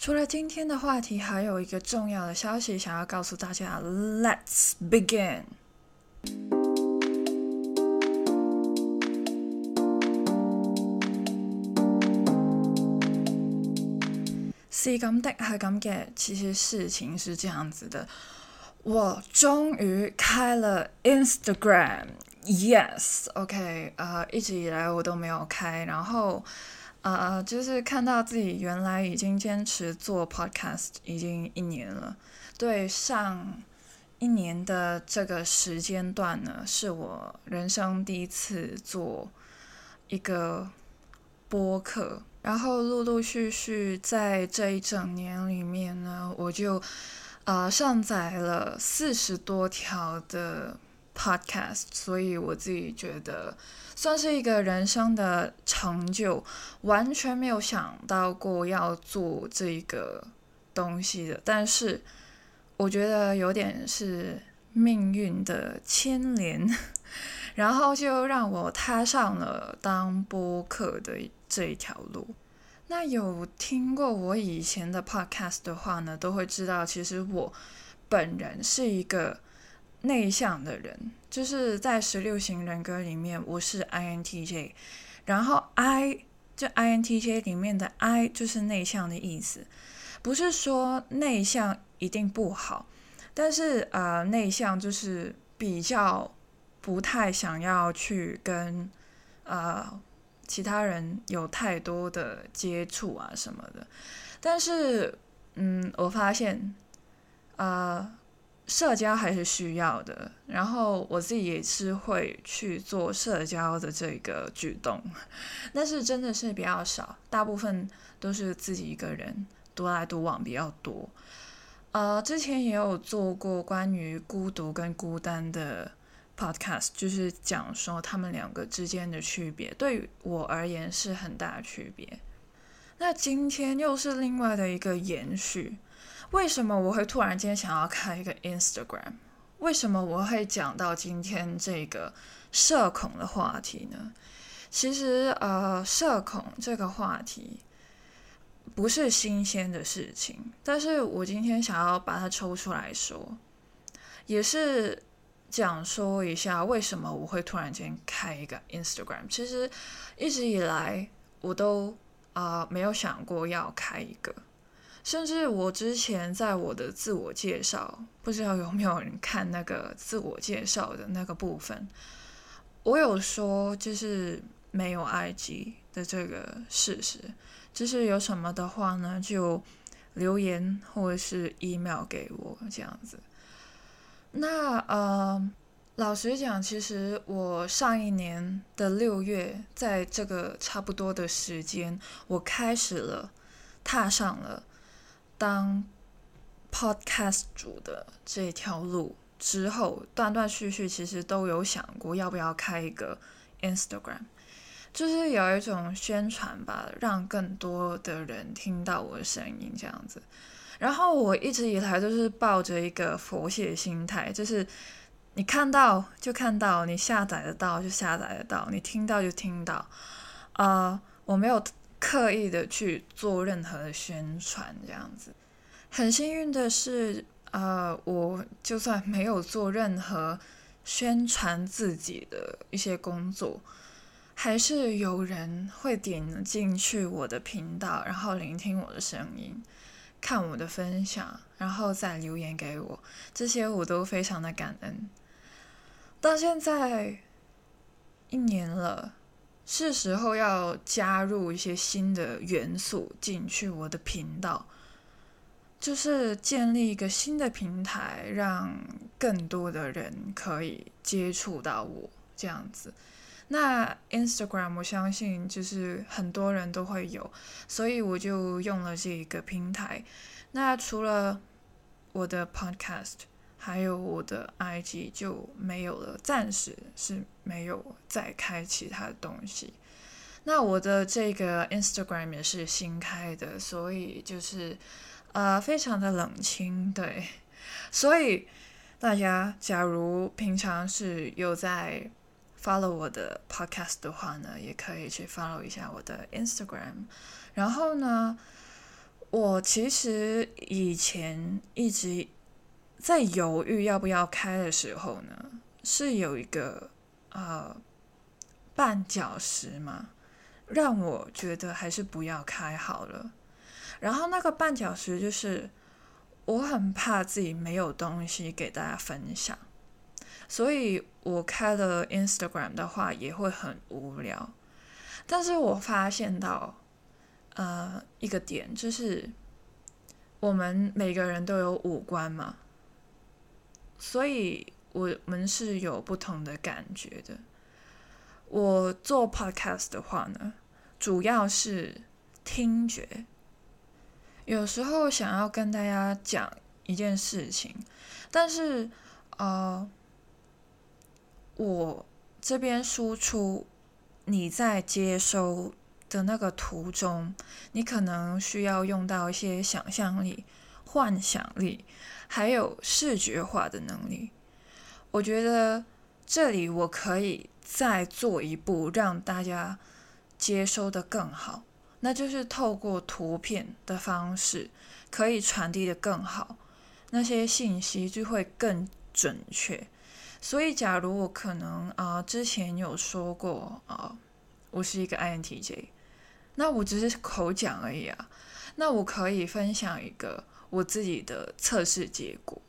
除了今天的话题，还有一个重要的消息想要告诉大家，Let's begin。是咁的，系咁嘅。其實事情是這樣子的，我終於開了 Instagram，Yes，OK，呃，一直以來我都没有開，然後。啊，就是看到自己原来已经坚持做 podcast 已经一年了，对，上一年的这个时间段呢，是我人生第一次做一个播客，然后陆陆续续在这一整年里面呢，我就呃上载了四十多条的 podcast，所以我自己觉得。算是一个人生的成就，完全没有想到过要做這個東西的，但是我觉得有点是命运的牵连，然后就让我踏上了当播客的这一条路。那有听过我以前的 podcast 的话呢，都会知道，其实我本人是一个內向的人。就是在十六型人格裡面，我是 INTJ，然後 I 就 INTJ 裡面的 I 就是內向的意思，不是說內向一定不好，但是呃內向就是比較不太想要去跟呃其他人有太多的接觸啊什麼的，但是嗯我發現呃。社交還是需要的，然後我自己也是會去做社交的這個舉動，但是真的是比較少，大部分都是自己一個人獨來獨往比較多。呃，之前也有做過關於孤獨跟孤單的 podcast，就是講說他們兩個之間的區別，對於我而言是很大區別。那今天又是另外的一個延續。为什么我会突然间想要开一个 Instagram？为什么我会讲到今天这个社恐的话题呢？其实，呃，社恐这个话题不是新鲜的事情，但是我今天想要把它抽出来说，也是讲说一下为什么我会突然间开一个 Instagram。其实一直以来我都啊、呃、沒有想过要开一个。甚至我之前在我的自我介绍，不知道有没有人看那个自我介绍的那个部分，我有说就是没有 IG 的这个事实，就是有什么的话呢，就留言或者是 email 给我这样子。那呃，老实讲，其实我上一年的六月，在这个差不多的时间，我开始了，踏上了。当 podcast 主的这条路之后，断断续续其实都有想过要不要开一个 Instagram，就是有一种宣传吧，让更多的人听到我的声音这样子。然后我一直以来都是抱着一个佛系心态，就是你看到就看到，你下载得到就下载得到，你听到就听到。啊、我没有。刻意的去做任何的宣传，这样子。很幸运的是，呃，我就算没有做任何宣传自己的一些工作，还是有人会点进去我的频道，然后聆听我的声音，看我的分享，然后再留言给我，这些我都非常的感恩。到现在一年了。是时候要加入一些新的元素进去我的频道，就是建立一个新的平台，让更多的人可以接触到我这样子。那 Instagram 我相信就是很多人都会有，所以我就用了这一个平台。那除了我的 Podcast。還有我的 IG 就沒有了，暫時是沒有再開其他的東西。那我的這個 Instagram 也是新開的，所以就是呃非常的冷清，對。所以大家假如平常是有在 follow 我的 podcast 的話呢，也可以去 follow 一下我的 Instagram。然後呢，我其实以前一直在犹豫要不要开的时候呢，是有一个呃绊脚石嘛，让我觉得还是不要开好了。然后那个绊脚石就是我很怕自己没有东西给大家分享，所以我开了 Instagram 的话也会很无聊。但是我发现到。呃，一个点就是，我们每个人都有五官嘛，所以我们是有不同的感觉的。我做 podcast 的话呢，主要是听觉，有时候想要跟大家讲一件事情，但是呃，我这边输出，你在接收。的那个途中，你可能需要用到一些想象力、幻想力，还有视觉化的能力。我觉得这里我可以再做一步，让大家接收的更好，那就是透过图片的方式，可以传递的更好，那些信息就会更准确。所以，假如我可能啊，之前有说过啊，我是一个 INTJ。那我只是口讲而已啊，那我可以分享一个我自己的测试结果，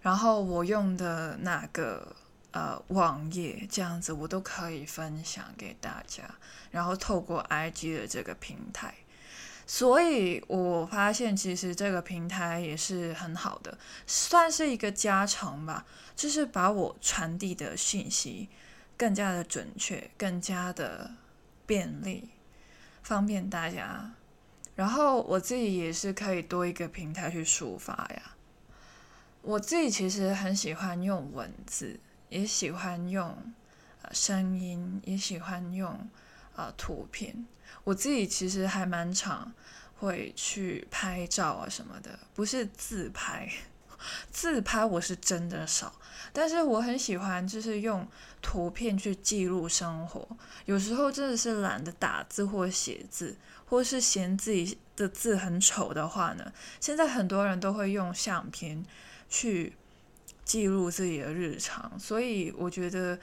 然后我用的哪个呃网页这样子，我都可以分享给大家，然后透过 IG 的这个平台，所以我发现其实这个平台也是很好的，算是一个加成吧，就是把我传递的信息更加的准确，更加的便利。方便大家，然后我自己也是可以多一个平台去抒发呀。我自己其实很喜欢用文字，也喜欢用呃声音，也喜欢用呃图片。我自己其实还蛮常会去拍照啊什么的，不是自拍。自拍我是真的少，但是我很喜欢，就是用图片去记录生活。有时候真的是懒得打字或写字，或是嫌自己的字很丑的话呢，现在很多人都会用相片去记录自己的日常。所以我觉得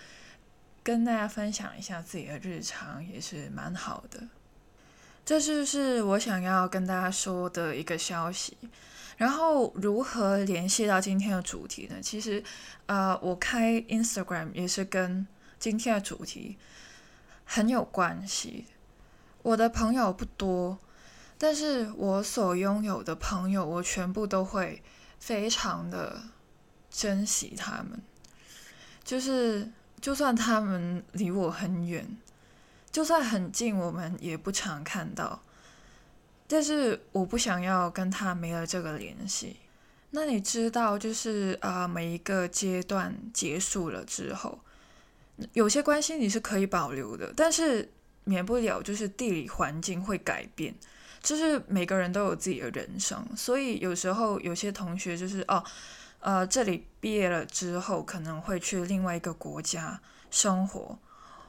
跟大家分享一下自己的日常也是蛮好的。这就是我想要跟大家说的一个消息。然后如何联系到今天的主题呢？其实，呃，我开 Instagram 也是跟今天的主题很有关系。我的朋友不多，但是我所拥有的朋友，我全部都会非常的珍惜他们。就是，就算他们离我很远，就算很近，我们也不常看到。但是我不想要跟他没了这个联系。那你知道，就是啊，每一个阶段结束了之后，有些关系你是可以保留的，但是免不了就是地理环境会改变，就是每个人都有自己的人生，所以有时候有些同学就是哦，呃，这里毕业了之后可能会去另外一个国家生活，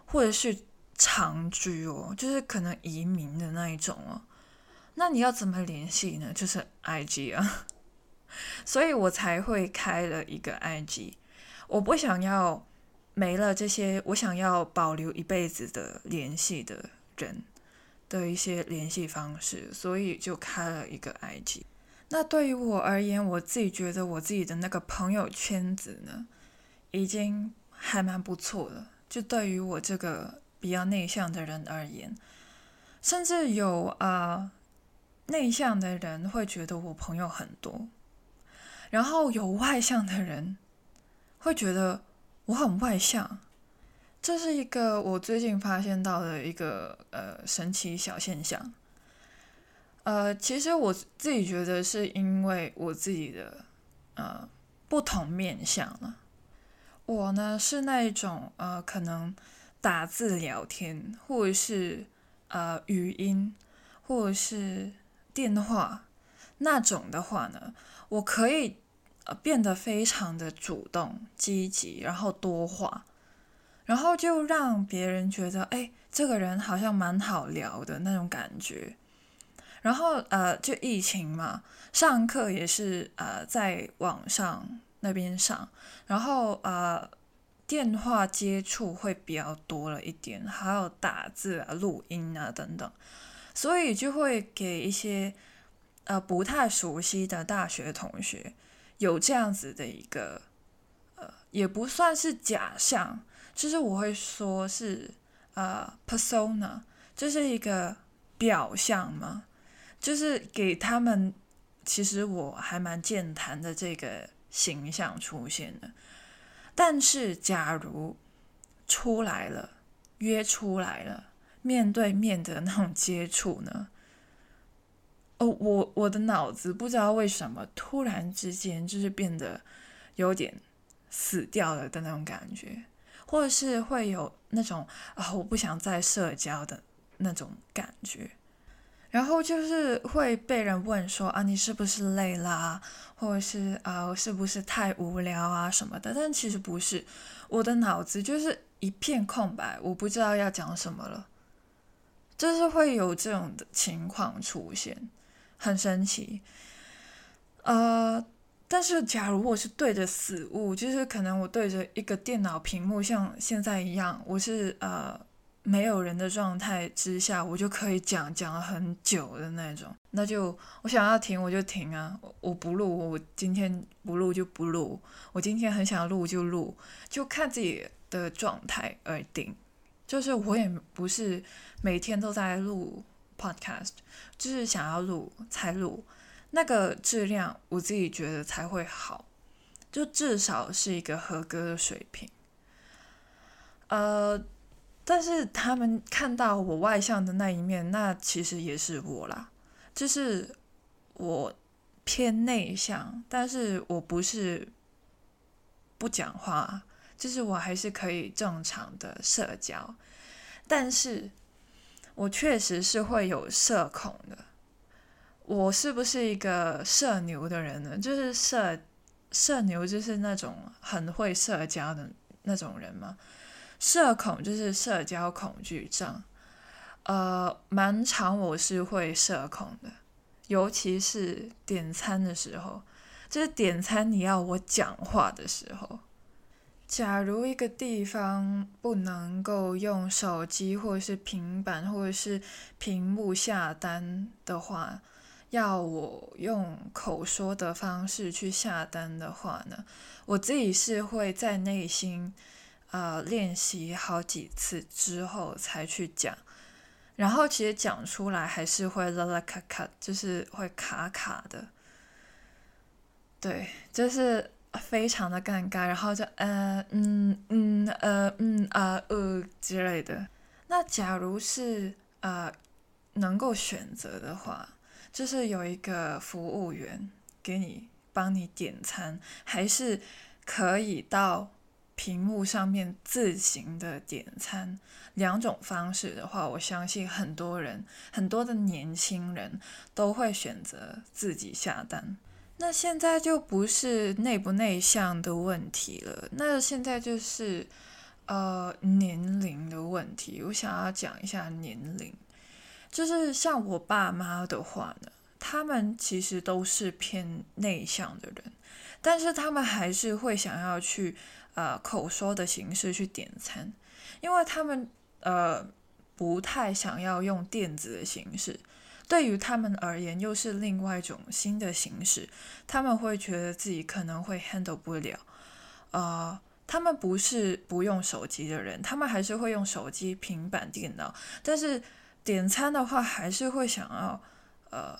或者是长居哦，就是可能移民的那一种哦。那你要怎么联系呢？就是 I G 啊，所以我才会开了一个 I G。我不想要没了这些，我想要保留一辈子的联系的人的一些联系方式，所以就开了一个 I G。那对于我而言，我自己觉得我自己的那个朋友圈子呢，已经还蛮不错的。就对于我这个比较内向的人而言，甚至有啊。内向的人会觉得我朋友很多，然后有外向的人会觉得我很外向，这是一个我最近发现到的一个呃神奇小现象。呃，其实我自己觉得是因为我自己的呃不同面相了。我呢是那一种呃可能打字聊天，或者是呃语音，或者是。电话那种的话呢，我可以呃变得非常的主动积极，然后多话，然后就让别人觉得哎，这个人好像蛮好聊的那种感觉。然后呃，就疫情嘛，上课也是呃在网上那边上，然后呃电话接触会比较多了一点，还有打字啊、录音啊等等，所以就会给一些呃不太熟悉的大学同学有这样子的一个呃，也不算是假象，就是我会说是呃 persona，这是一个表象嘛。就是给他们，其实我还蛮健谈的这个形象出现的。但是，假如出来了，约出来了，面对面的那种接触呢？哦，我我的脑子不知道为什么突然之间就是变得有点死掉了的那种感觉，或者是会有那种啊，我不想再社交的那种感觉。然后就是会被人问说啊，你是不是累啦，或者是啊，是不是太无聊啊什么的？但其实不是，我的脑子就是一片空白，我不知道要讲什么了，就是会有这种的情况出现，很神奇。呃，但是假如我是对着死物，就是可能我对着一个电脑屏幕，像现在一样，我是呃。没有人的状态之下，我就可以讲讲很久的那种。那就我想要停，我就停啊！我不录，我今天不录就不录。我今天很想录就录，就看自己的状态而定。就是我也不是每天都在录 podcast，就是想要录才录，那个质量我自己觉得才会好，就至少是一个合格的水平。呃。但是他们看到我外向的那一面，那其实也是我啦。就是我偏内向，但是我不是不讲话，就是我还是可以正常的社交。但是我确实是会有社恐的。我是不是一个社牛的人呢？就是社社牛，就是那种很会社交的那种人吗？社恐就是社交恐惧症，呃，蛮长我是会社恐的，尤其是点餐的时候，就是点餐你要我讲话的时候。假如一个地方不能够用手机或者是平板或者是屏幕下单的话，要我用口说的方式去下单的话呢，我自己是会在内心。呃，练习好几次之后才去讲，然后其实讲出来还是会啦啦卡卡，就是会卡卡的，对，就是非常的尴尬，然后就呃嗯嗯呃嗯啊呃之类的。那假如是呃能够选择的话，就是有一个服务员给你帮你点餐，还是可以到。屏幕上面自行的点餐两种方式的话，我相信很多人很多的年轻人都会选择自己下单。那现在就不是内不内向的问题了，那现在就是呃年龄的问题。我想要讲一下年龄，就是像我爸妈的话呢，他们其实都是偏内向的人，但是他们还是会想要去。呃，口说的形式去点餐，因为他们呃不太想要用电子的形式，对于他们而言又是另外一种新的形式，他们会觉得自己可能会 handle 不了。呃，他们不是不用手机的人，他们还是会用手机、平板电脑，但是点餐的话还是会想要呃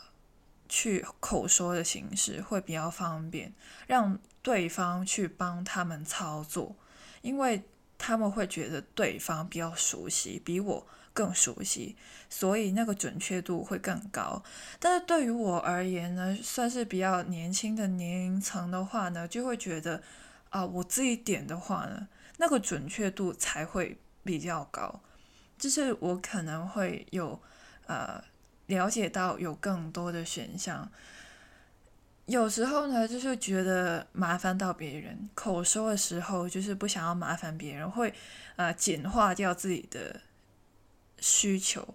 去口说的形式会比较方便，让。对方去帮他们操作，因为他们会觉得对方比较熟悉，比我更熟悉，所以那个准确度会更高。但是对于我而言呢，算是比较年轻的年龄层的话呢，就会觉得啊，我自己点的话呢，那个准确度才会比较高，就是我可能会有呃了解到有更多的选项。有时候呢，就是觉得麻烦到别人，口说的时候就是不想要麻烦别人，会呃简化掉自己的需求。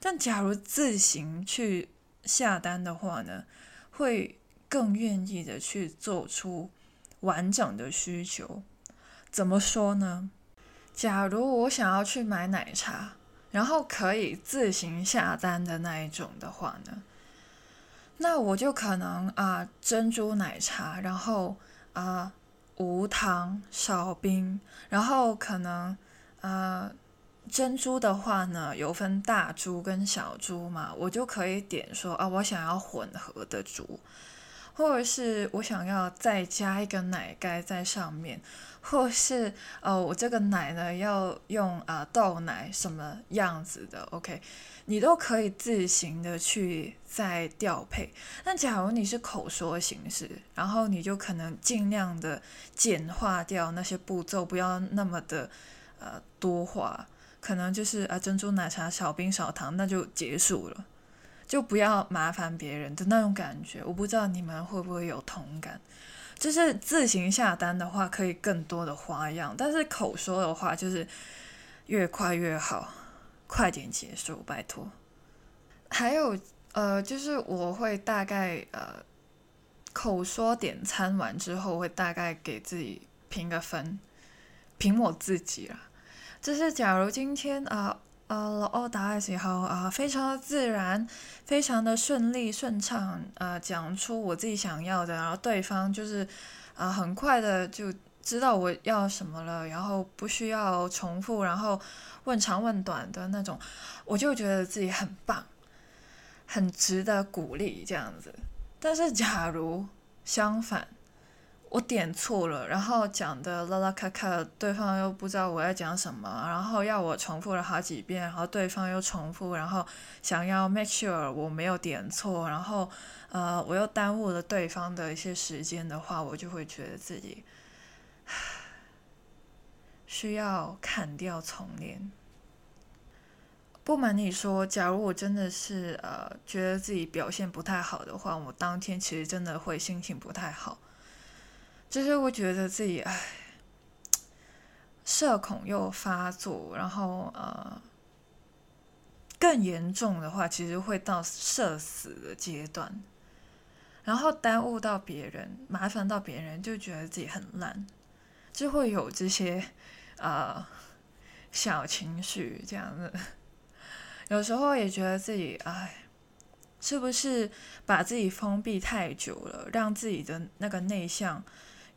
但假如自行去下单的话呢，会更愿意的去做出完整的需求。怎么说呢？假如我想要去买奶茶，然后可以自行下单的那一种的话呢，那我就可能啊珍珠奶茶，然后啊无糖少冰，然后可能啊珍珠的话呢有分大珠跟小珠嘛，我就可以点说啊我想要混合的珠。或者是我想要再加一个奶盖在上面，或是呃我这个奶呢要用啊豆奶什么样子的，OK，你都可以自行的去再调配。那假如你是口说形式，然后你就可能尽量的简化掉那些步骤，不要那么的呃多话，可能就是啊珍珠奶茶少冰少糖，那就结束了。就不要麻烦别人的那种感觉，我不知道你们会不会有同感。就是自行下单的话，可以更多的花样；但是口说的话，就是越快越好，快点结束，拜托。还有呃，就是我会大概呃，口说点餐完之后，会大概给自己评个分，评我自己啦。就是假如今天啊。啊老欧，答的时候啊，非常的自然，非常的顺利顺畅，呃，讲出我自己想要的，然后对方就是啊，很快的就知道我要什么了，然后不需要重复，然后问长问短的那种，我就觉得自己很棒，很值得鼓励这样子。但是假如相反，我点错了，然后讲的拉拉咔咔，对方又不知道我在讲什么，然后要我重复了好几遍，然后对方又重复，然后想要 make sure 我没有点错，然后呃我又耽误了对方的一些时间的话，我就会觉得自己 需要砍掉重练。不瞒你说，假如我真的是呃觉得自己表现不太好的话，我当天其实真的会心情不太好。就是我觉得自己唉，社恐又发作，然后呃，更严重的话，其实会到社死的阶段，然后耽误到别人，麻烦到别人，就觉得自己很烂，就会有这些呃小情绪这样子。有时候也觉得自己唉，是不是把自己封闭太久了，让自己的那个内向。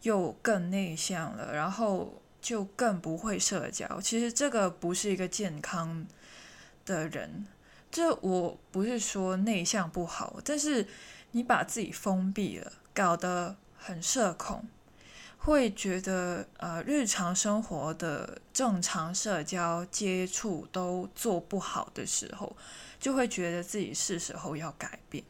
又更内向了，然后就更不会社交。其实这个不是一个健康的人。这我不是说内向不好，但是你把自己封闭了，搞得很社恐，会觉得呃日常生活的正常社交接触都做不好的时候，就会觉得自己是时候要改变。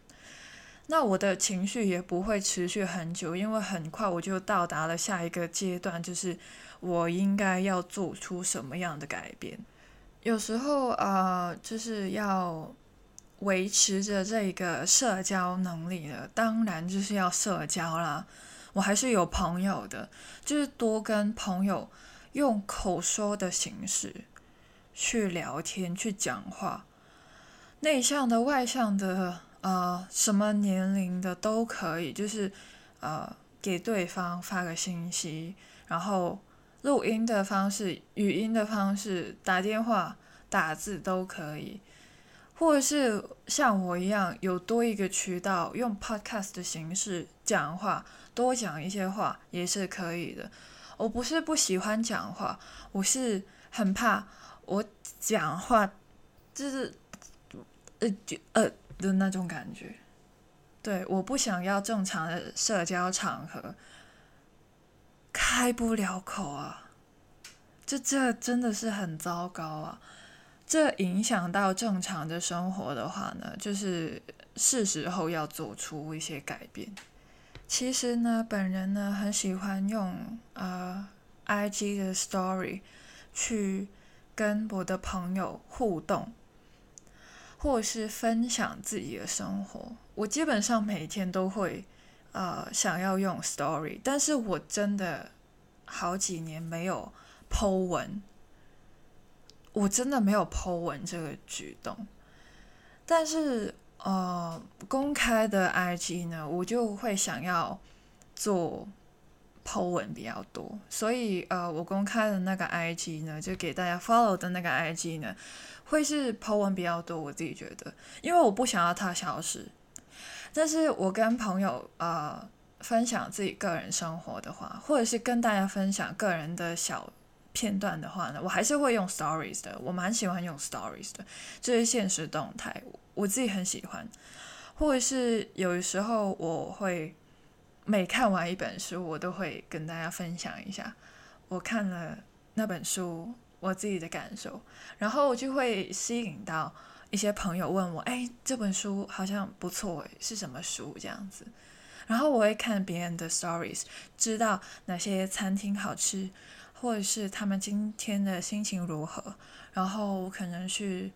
那我的情绪也不会持续很久，因为很快我就到达了下一个阶段，就是我应该要做出什么样的改变。有时候呃，就是要维持着这个社交能力的，当然就是要社交啦。我还是有朋友的，就是多跟朋友用口说的形式去聊天、去讲话，内向的、外向的。呃，什么年龄的都可以，就是呃，给对方发个信息，然后录音的方式、语音的方式、打电话、打字都可以，或者是像我一样有多一个渠道，用 podcast 的形式讲话，多讲一些话也是可以的。我不是不喜欢讲话，我是很怕我讲话就是呃就呃。的那种感觉，对，我不想要正常的社交场合开不了口啊，这这真的是很糟糕啊！这影响到正常的生活的话呢，就是是时候要做出一些改变。其实呢，本人呢很喜欢用呃 IG 的 Story 去跟我的朋友互动。或是分享自己的生活，我基本上每天都会，呃，想要用 story，但是我真的好几年没有 Po 文，我真的没有 Po 文这个举动，但是呃公开的 IG 呢，我就会想要做 po 文比较多，所以呃，我公开的那个 IG 呢，就给大家 follow 的那个 IG 呢，会是 po 文比较多。我自己觉得，因为我不想要它消失。但是我跟朋友呃分享自己个人生活的话，或者是跟大家分享个人的小片段的话呢，我还是会用 stories 的。我蛮喜欢用 stories 的，这是现实动态，我自己很喜欢。或者是有时候我会。每看完一本书，我都会跟大家分享一下我看了那本书我自己的感受，然后我就会吸引到一些朋友问我：“哎，这本书好像不错，诶，是什么书？”这样子，然后我会看别人的 stories，知道哪些餐厅好吃，或者是他们今天的心情如何，然后可能去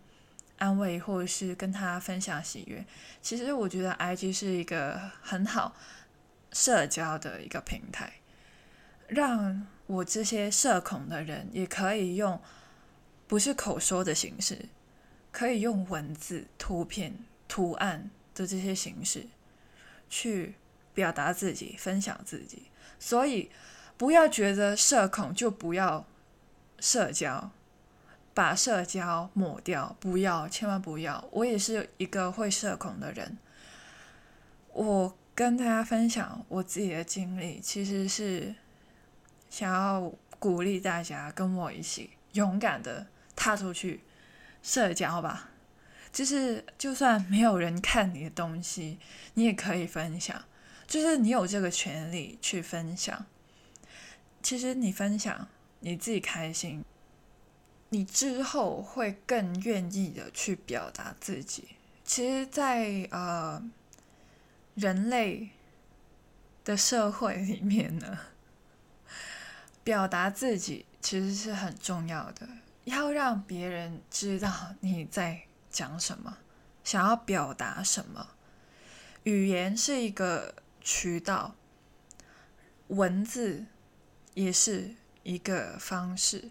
安慰或者是跟他分享喜悦。其实我觉得 IG 是一个很好。社交的一个平台，让我这些社恐的人也可以用不是口说的形式，可以用文字、图片、图案的这些形式去表达自己、分享自己。所以不要觉得社恐就不要社交，把社交抹掉，不要，千万不要。我也是一个会社恐的人，我。跟大家分享我自己的经历，其实是想要鼓励大家跟我一起勇敢的踏出去社交吧。就是就算没有人看你的东西，你也可以分享。就是你有这个权利去分享。其实你分享你自己开心，你之后会更愿意的去表达自己。其实，在呃。人类的社会里面呢，表达自己其实是很重要的。要让别人知道你在讲什么，想要表达什么。语言是一个渠道，文字也是一个方式。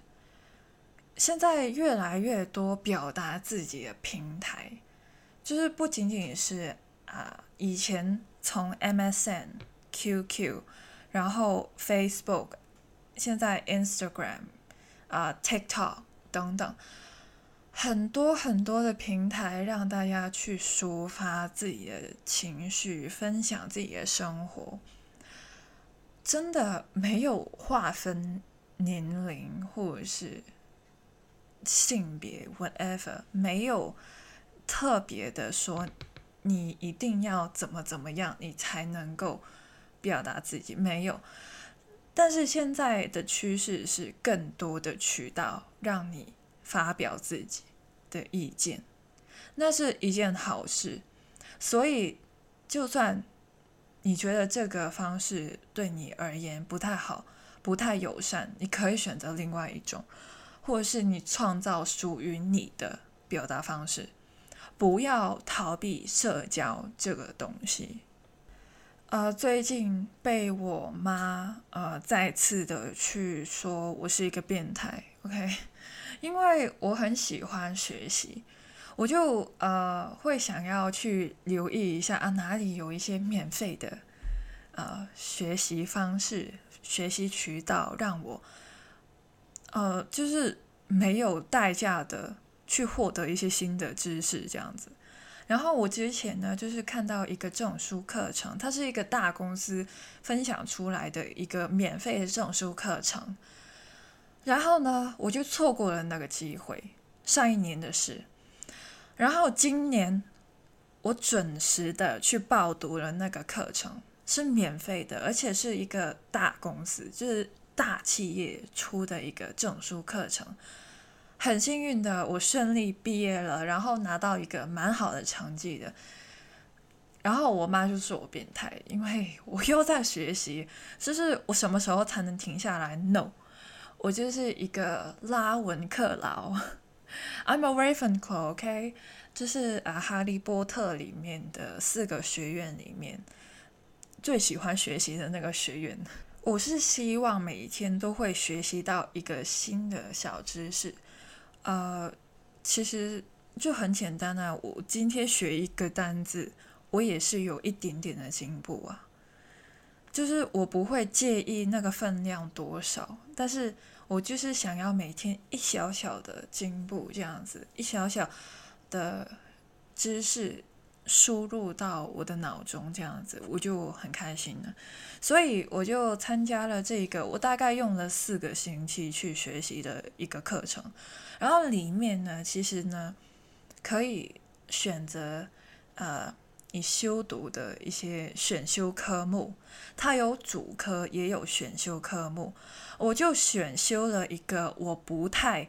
现在越来越多表达自己的平台，就是不仅仅是。啊，以前从 MSN、QQ，然后 Facebook，现在 Instagram，啊 TikTok 等等，很多很多的平台让大家去抒发自己的情绪，分享自己的生活，真的没有划分年龄或者是性别，whatever，没有特别的说。你一定要怎么怎么样，你才能够表达自己？没有，但是现在的趋势是更多的渠道让你发表自己的意见，那是一件好事。所以，就算你觉得这个方式对你而言不太好、不太友善，你可以选择另外一种，或是你创造属于你的表达方式。不要逃避社交这个东西。呃，最近被我妈呃再次的去说我是一个变态，OK？因为我很喜欢学习，我就呃会想要去留意一下啊哪里有一些免费的呃学习方式、学习渠道，让我呃就是没有代价的。去获得一些新的知识，这样子。然后我之前呢，就是看到一个证书课程，它是一个大公司分享出来的一个免费的证书课程。然后呢，我就错过了那个机会。上一年的事，然后今年我准时的去报读了那个课程，是免费的，而且是一个大公司，就是大企业出的一个证书课程。很幸运的，我顺利毕业了，然后拿到一个蛮好的成绩的。然后我妈就说我变态，因为 我又在学习，就是我什么时候才能停下来？No，我就是一个拉文克劳。I'm a Ravenclaw，OK，就是啊，《哈利波特》里面的四个学院里面最喜欢学习的那个学院。我是希望每一天都会学习到一个新的小知识。呃，其实就很简单啊，我今天学一个单字，我也是有一点点的进步啊。就是我不会介意那个分量多少，但是我就是想要每天一小小的进步，这样子一小小的知识输入到我的脑中，这样子我就很开心了。所以我就参加了这个，我大概用了四个星期去学习的一个课程。然后里面呢，其实呢可以选择呃。你修读的一些选修科目，它有主科也有选修科目，我就选修了一个我不太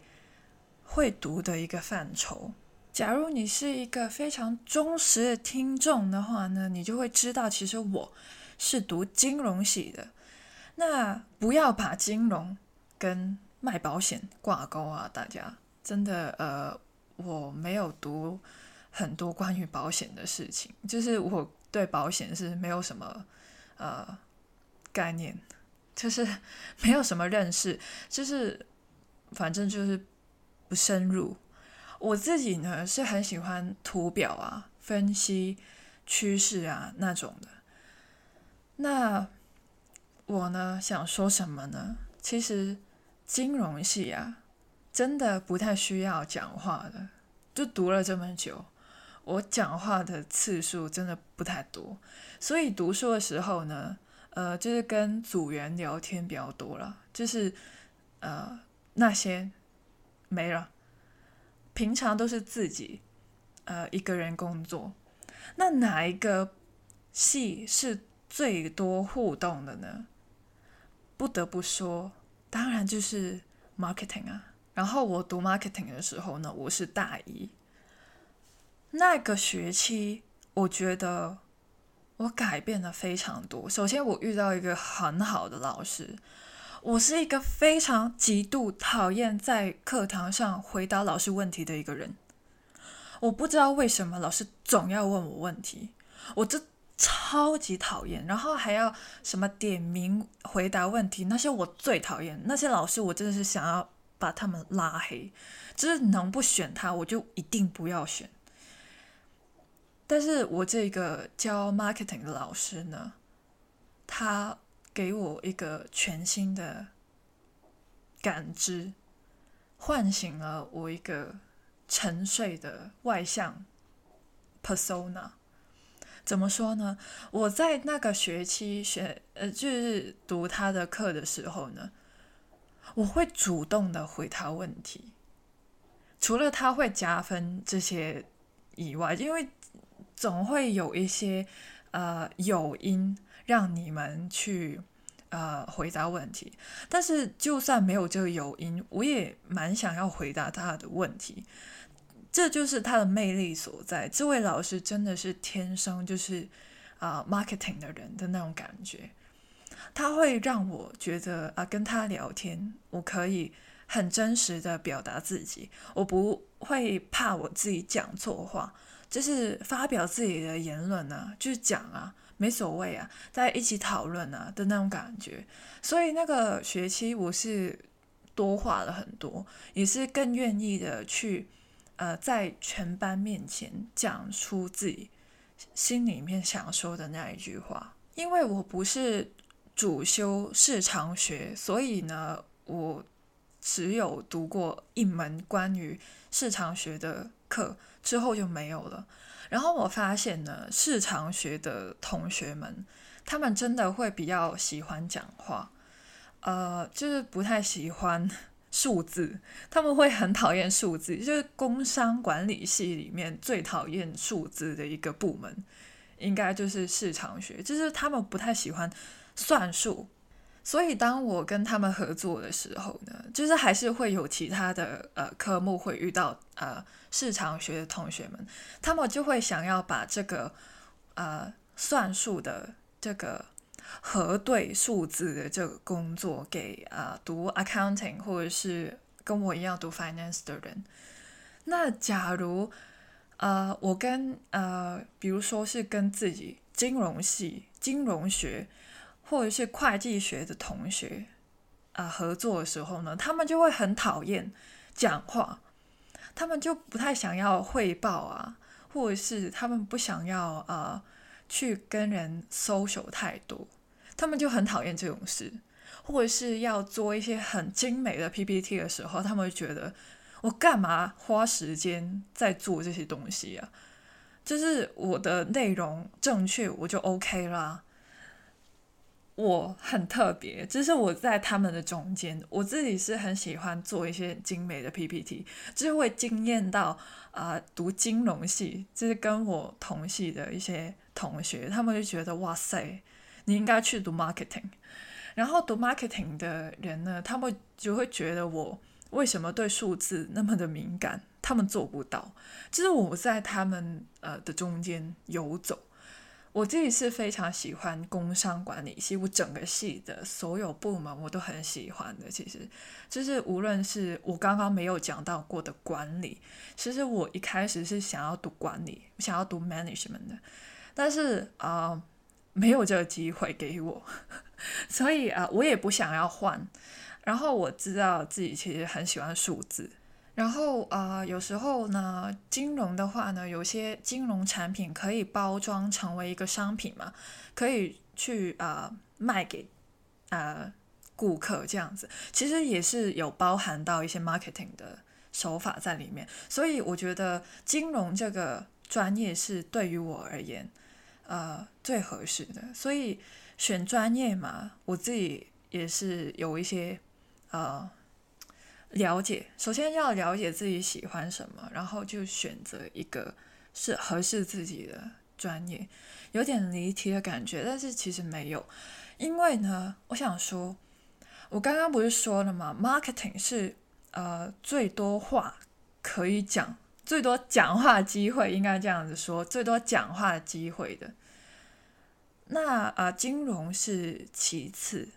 会读的一个范畴。假如你是一个非常忠实的听众的话呢，你就会知道，其实我是读金融系的。那不要把金融跟卖保险挂钩啊，大家真的呃，我没有读。很多关于保险的事情，就是我对保险是没有什么呃概念，就是没有什么认识，就是反正就是不深入。我自己呢是很喜欢图表啊、分析趋势啊那种的。那我呢想说什么呢？其实金融系啊，真的不太需要讲话的，就读了这么久。我讲话的次数真的不太多，所以读书的时候呢，呃，就是跟组员聊天比较多了，就是呃那些没了，平常都是自己呃一个人工作。那哪一个系是最多互动的呢？不得不说，当然就是 marketing 啊。然后我读 marketing 的时候呢，我是大一。那个学期，我觉得我改变了非常多。首先，我遇到一个很好的老师。我是一个非常极度讨厌在课堂上回答老师问题的一个人。我不知道为什么老师总要问我问题，我这超级讨厌。然后还要什么点名回答问题，那些我最讨厌。那些老师，我真的是想要把他们拉黑。就是能不选他，我就一定不要选。但是我这个教 marketing 的老师呢，他给我一个全新的感知，唤醒了我一个沉睡的外向 persona。怎么说呢？我在那个学期学呃，就是读他的课的时候呢，我会主动的回答问题，除了他会加分这些以外，因为。总会有一些呃诱因让你们去呃回答问题，但是就算没有这个诱因，我也蛮想要回答他的问题。这就是他的魅力所在。这位老师真的是天生就是啊 marketing 的人的那种感觉，他会让我觉得啊跟他聊天，我可以很真实的表达自己，我不会怕我自己讲错话。就是发表自己的言论啊，就是讲啊，没所谓啊，大家一起讨论啊的那种感觉。所以那个学期我是多话了很多，也是更愿意的去呃在全班面前讲出自己心里面想说的那一句话。因为我不是主修市场学，所以呢，我只有读过一门关于市场学的课。之后就没有了。然后我发现呢，市场学的同学们，他们真的会比较喜欢讲话，呃，就是不太喜欢 数字。他们会很讨厌数字，就是工商管理系里面最讨厌数字的一个部门，应该就是市场学，就是他们不太喜欢算术。所以当我跟他们合作的时候呢，就是还是会有其他的呃科目会遇到呃。市场学的同学们，他们就会想要把这个呃算术的这个核对数字的这个工作给啊读 accounting 或者是跟我一样读 finance 的人。那假如呃我跟呃比如说是跟自己金融系、金融学或者是会计学的同学啊合作的时候呢，他们就会很讨厌讲话。他们就不太想要汇报啊，或者是他们不想要呃去跟人 social 太多，他们就很讨厌这种事，或者是要做一些很精美的 PPT 的时候，他们会觉得我干嘛花时间在做这些东西啊？就是我的内容正确，我就 OK 啦。我很特别，就是我在他们的中间，我自己是很喜欢做一些精美的 PPT，就是会惊艳到啊，读金融系，就是跟我同系的一些同学，他们就觉得哇塞，你应该去读 marketing。然后读 marketing 的人呢，他们就会觉得我为什么对数字那么的敏感，他们做不到，就是我在他们呃的中间游走。我自己是非常喜欢工商管理系，我整个系的所有部门我都很喜欢的。其实，就是无论是我刚刚没有讲到过的管理，其实我一开始是想要读管理，想要读 management 的，但是啊，没有这个机会给我，所以啊，我也不想要换。然后我知道自己其实很喜欢数字。然后啊，有时候呢，金融的话呢，有些金融产品可以包装成为一个商品嘛，可以去啊卖给啊顾客这样子，其实也是有包含到一些 marketing 的手法在里面。所以我觉得金融这个专业是对于我而言，呃，最合适的。所以选专业嘛，我自己也是有一些呃。了解，首先要了解自己喜欢什么，然后就选择一个是合适自己的专业。有点离题的感觉，但是其实没有，因为呢，我想说，我刚刚不是说了吗？Marketing 是呃最多话可以讲，最多讲话机会，应该这样子说，最多讲话机会的。那啊，金融是其次，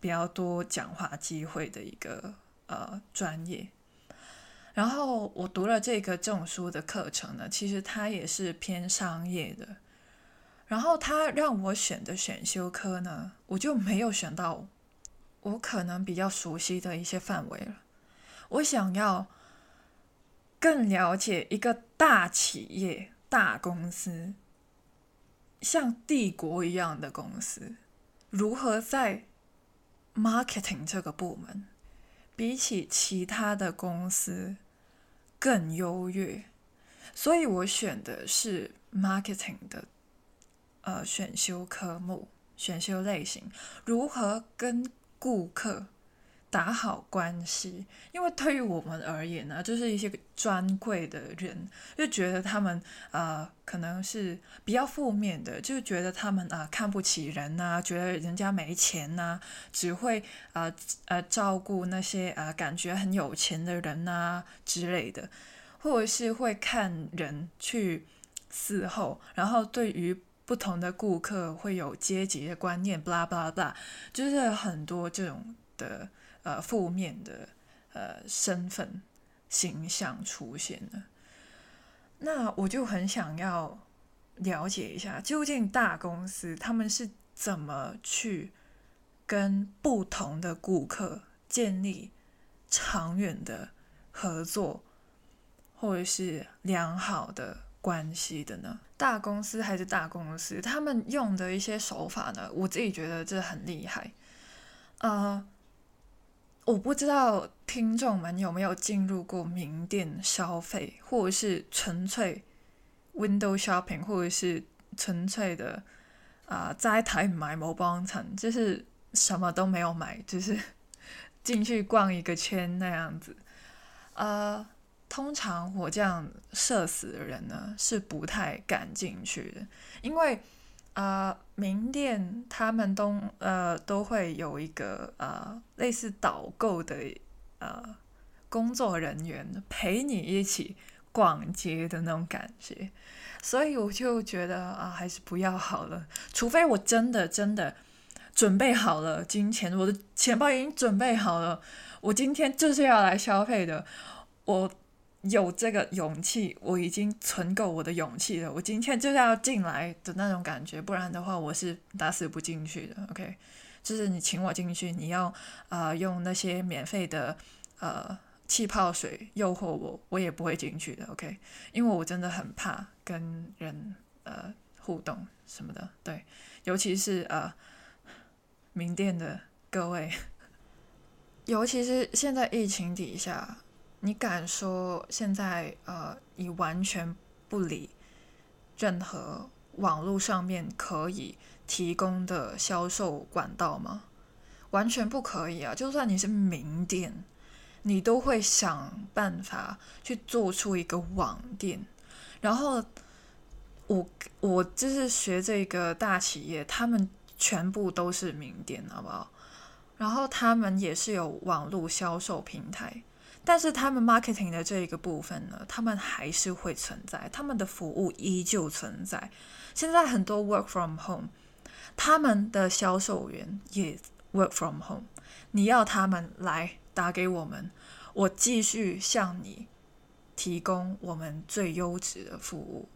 比较多讲话机会的一个。呃，专业。然后我读了这个证书的课程呢，其实它也是偏商业的。然后他让我选的选修科呢，我就没有选到我可能比较熟悉的一些范围了。我想要更了解一个大企业、大公司，像帝国一样的公司，如何在 marketing 这个部门。比起其他的公司更优越，所以我选的是 marketing 的呃选修科目、选修类型，如何跟顾客。打好关系，因为对于我们而言呢，就是一些专柜的人就觉得他们呃可能是比较负面的，就觉得他们啊看不起人呐，觉得人家没钱呐，只会啊呃照顾那些啊感觉很有钱的人呐之类的，或者是会看人去伺候，然后对于不同的顾客会有阶级的观念，blah blah blah，就是很多这种的。呃，负面的呃身份形象出现了，那我就很想要了解一下，究竟大公司他们是怎么去跟不同的顾客建立长远的合作，或者是良好的关系的呢？大公司还是大公司，他们用的一些手法呢？我自己觉得这很厉害，呃。我不知道听众们有没有进入过名店消费，或者是纯粹 window shopping，或者是纯粹的啊，在台买某帮衬，就是什么都没有买，就是 进去逛一个圈那样子。呃，通常我这样社死的人呢，是不太敢进去的，因为。啊，名店他们都呃都会有一个呃类似导购的呃工作人员陪你一起逛街的那种感觉，所以我就觉得啊，还是不要好了。除非我真的真的准备好了金钱，我的钱包已经准备好了，我今天就是要来消费的，我。有这个勇气，我已经存够我的勇气了。我今天就是要进来的那种感觉，不然的话我是打死不进去的。OK，就是你请我进去，你要呃用那些免费的呃气泡水诱惑我，我也不会进去的。OK，因为我真的很怕跟人呃互动什么的。对，尤其是呃名店的各位，尤其是现在疫情底下，你敢说现在呃你完全不理任何网络上面可以提供的销售管道吗？完全不可以啊！就算你是名店。你都会想办法去做出一个网店，然后我我就是学这个大企业，他们全部都是名店，好不好？然后他们也是有网络销售平台，但是他们 marketing 的这一个部分呢，他们还是会存在，他们的服务依旧存在。现在很多 work from home，他们的销售员也 work from home，你要他们来。打给我们，我继续向你提供我们最优质的服务，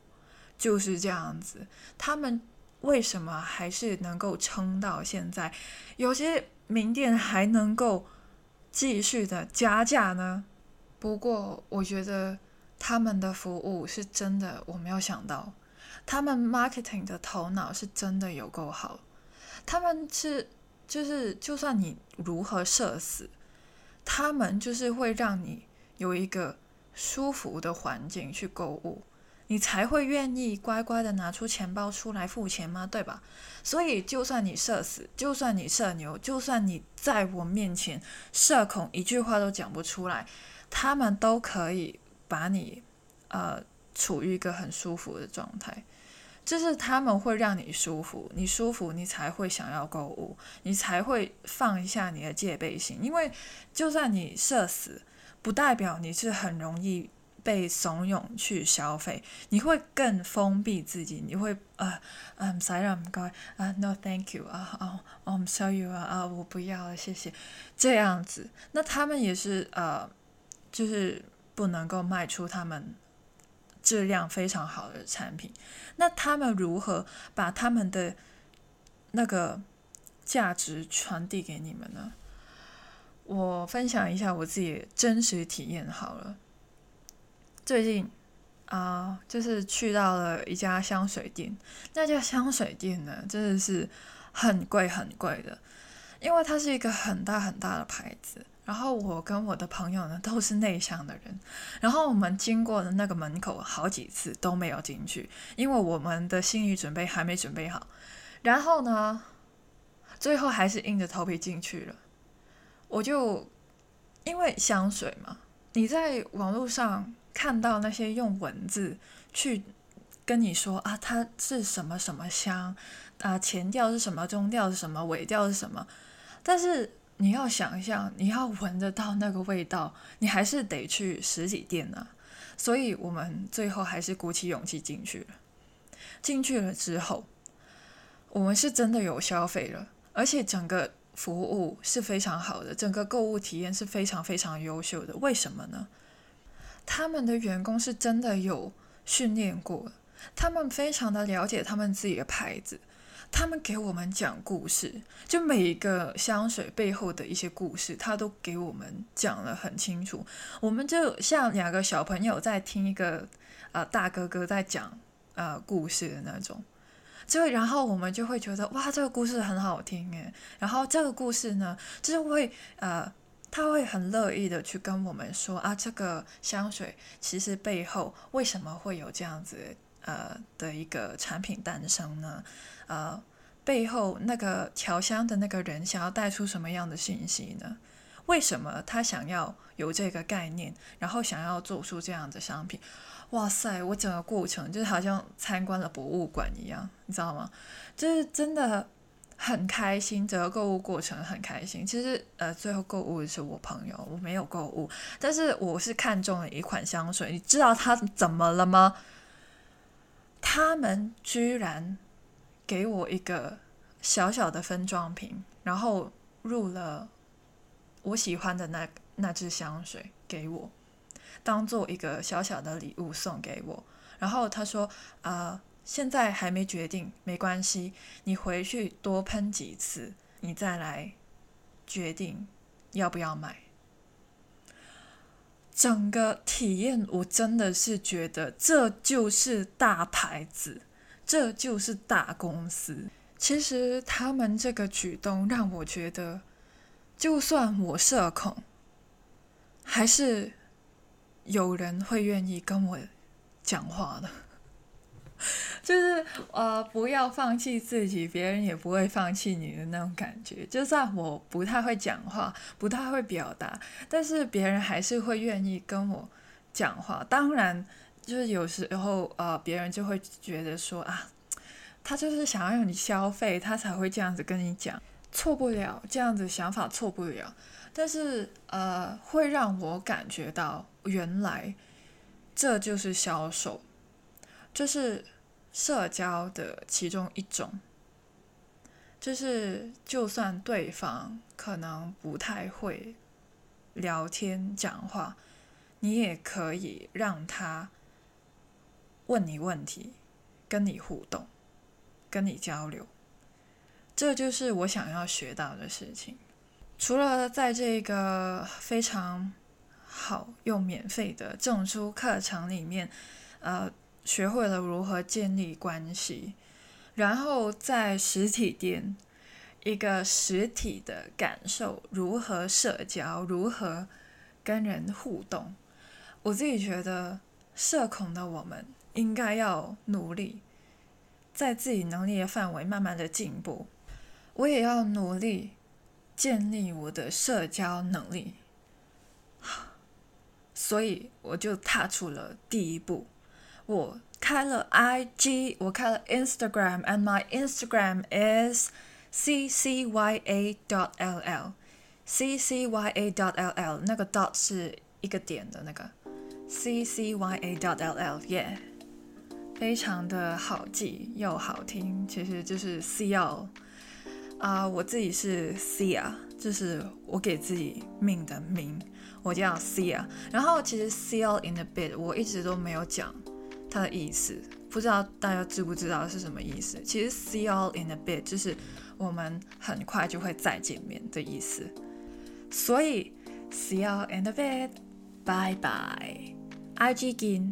就是这样子。他们为什么还是能够撑到现在？有些名店还能够继续的加价呢？不过，我觉得他们的服务是真的，我没有想到，他们 marketing 的头脑是真的有够好。他们是就是，就算你如何社死。他们就是会让你有一个舒服的环境去购物，你才会愿意乖乖的拿出钱包出来付钱吗？对吧？所以，就算你社死，就算你社牛，就算你在我面前社恐，一句话都讲不出来，他们都可以把你呃处于一个很舒服的状态。就是他们会让你舒服，你舒服，你才会想要购物，你才会放一下你的戒备心。因为就算你社死，不代表你是很容易被怂恿去消费，你会更封闭自己，你会啊，I'm sorry, I'm going 啊，No, thank you 啊，哦，I'm sorry 啊，啊，我不要了，谢谢。这样子，那他们也是呃，就是不能够卖出他们。质量非常好的产品，那他们如何把他们的那个价值传递给你们呢？我分享一下我自己真实体验好了。最近啊，就是去到了一家香水店，那家香水店呢，真的是很贵很贵的，因为它是一个很大很大的牌子。然后我跟我的朋友呢都是内向的人，然后我们经过的那个门口好几次都没有进去，因为我们的心理准备还没准备好。然后呢，最后还是硬着头皮进去了。我就因为香水嘛，你在网络上看到那些用文字去跟你说啊，它是什么什么香啊，前调是什么，中调是什么，尾调是什么，但是。你要想象，你要闻得到那个味道，你还是得去实体店呢。所以我们最后还是鼓起勇气进去了。进去了之后，我们是真的有消费了，而且整个服务是非常好的，整个购物体验是非常非常优秀的。为什么呢？他们的员工是真的有训练过，他们非常的了解他们自己的牌子。他们给我们讲故事，就每一个香水背后的一些故事，他都给我们讲了很清楚。我们就像两个小朋友在听一个呃大哥哥在讲呃故事的那种，就然后我们就会觉得哇，这个故事很好听诶。然后这个故事呢，就是会呃他会很乐意的去跟我们说啊，这个香水其实背后为什么会有这样子呃的一个产品诞生呢？呃，背后那个调香的那个人想要带出什么样的信息呢？为什么他想要有这个概念，然后想要做出这样的商品？哇塞，我整个过程就是好像参观了博物馆一样，你知道吗？就是真的很开心，整个购物过程很开心。其实呃，最后购物的是我朋友，我没有购物，但是我是看中了一款香水。你知道他怎么了吗？他们居然。给我一个小小的分装瓶，然后入了我喜欢的那那支香水给我，当做一个小小的礼物送给我。然后他说：“啊，现在还没决定，没关系，你回去多喷几次，你再来决定要不要买。”整个体验，我真的是觉得这就是大牌子，这就是大公司。其实他们这个举动让我觉得，就算我社恐，还是有人会愿意跟我讲话的。就是呃，不要放弃自己，别人也不会放弃你的那种感觉。就算我不太会讲话，不太会表达，但是别人还是会愿意跟我讲话。当然，就是有时候呃，别人就会觉得说啊，他就是想要用你消费，他才会这样子跟你讲。错不了，这样子想法错不了。但是呃，会让我感觉到，原来这就是销售，就是。社交的其中一种，就是就算对方可能不太会聊天讲话，你也可以让他问你问题，跟你互动，跟你交流。这就是我想要学到的事情。除了在这个非常好又免费的证书课程里面，呃。学会了如何建立关系，然后在实体店一个实体的感受，如何社交，如何跟人互动。我自己觉得，社恐的我们应该要努力，在自己能力的范围慢慢的进步。我也要努力建立我的社交能力，所以我就踏出了第一步。我开了 IG，我开了 Instagram，and my Instagram is ccya dot ll。ccya dot ll 那个 dot 是一个点的那个 ccya dot ll，yeah，非常的好记又好听，其实就是 C L 啊，我自己是 Cia，这是我给自己命的名，我叫 Cia。然后其实 seal in a bed 我一直都没有讲。它的意思不知道大家知不知道是什么意思？其实 see all in a bit 就是我们很快就会再见面的意思。所以 see all in a bit，拜拜，I G 见。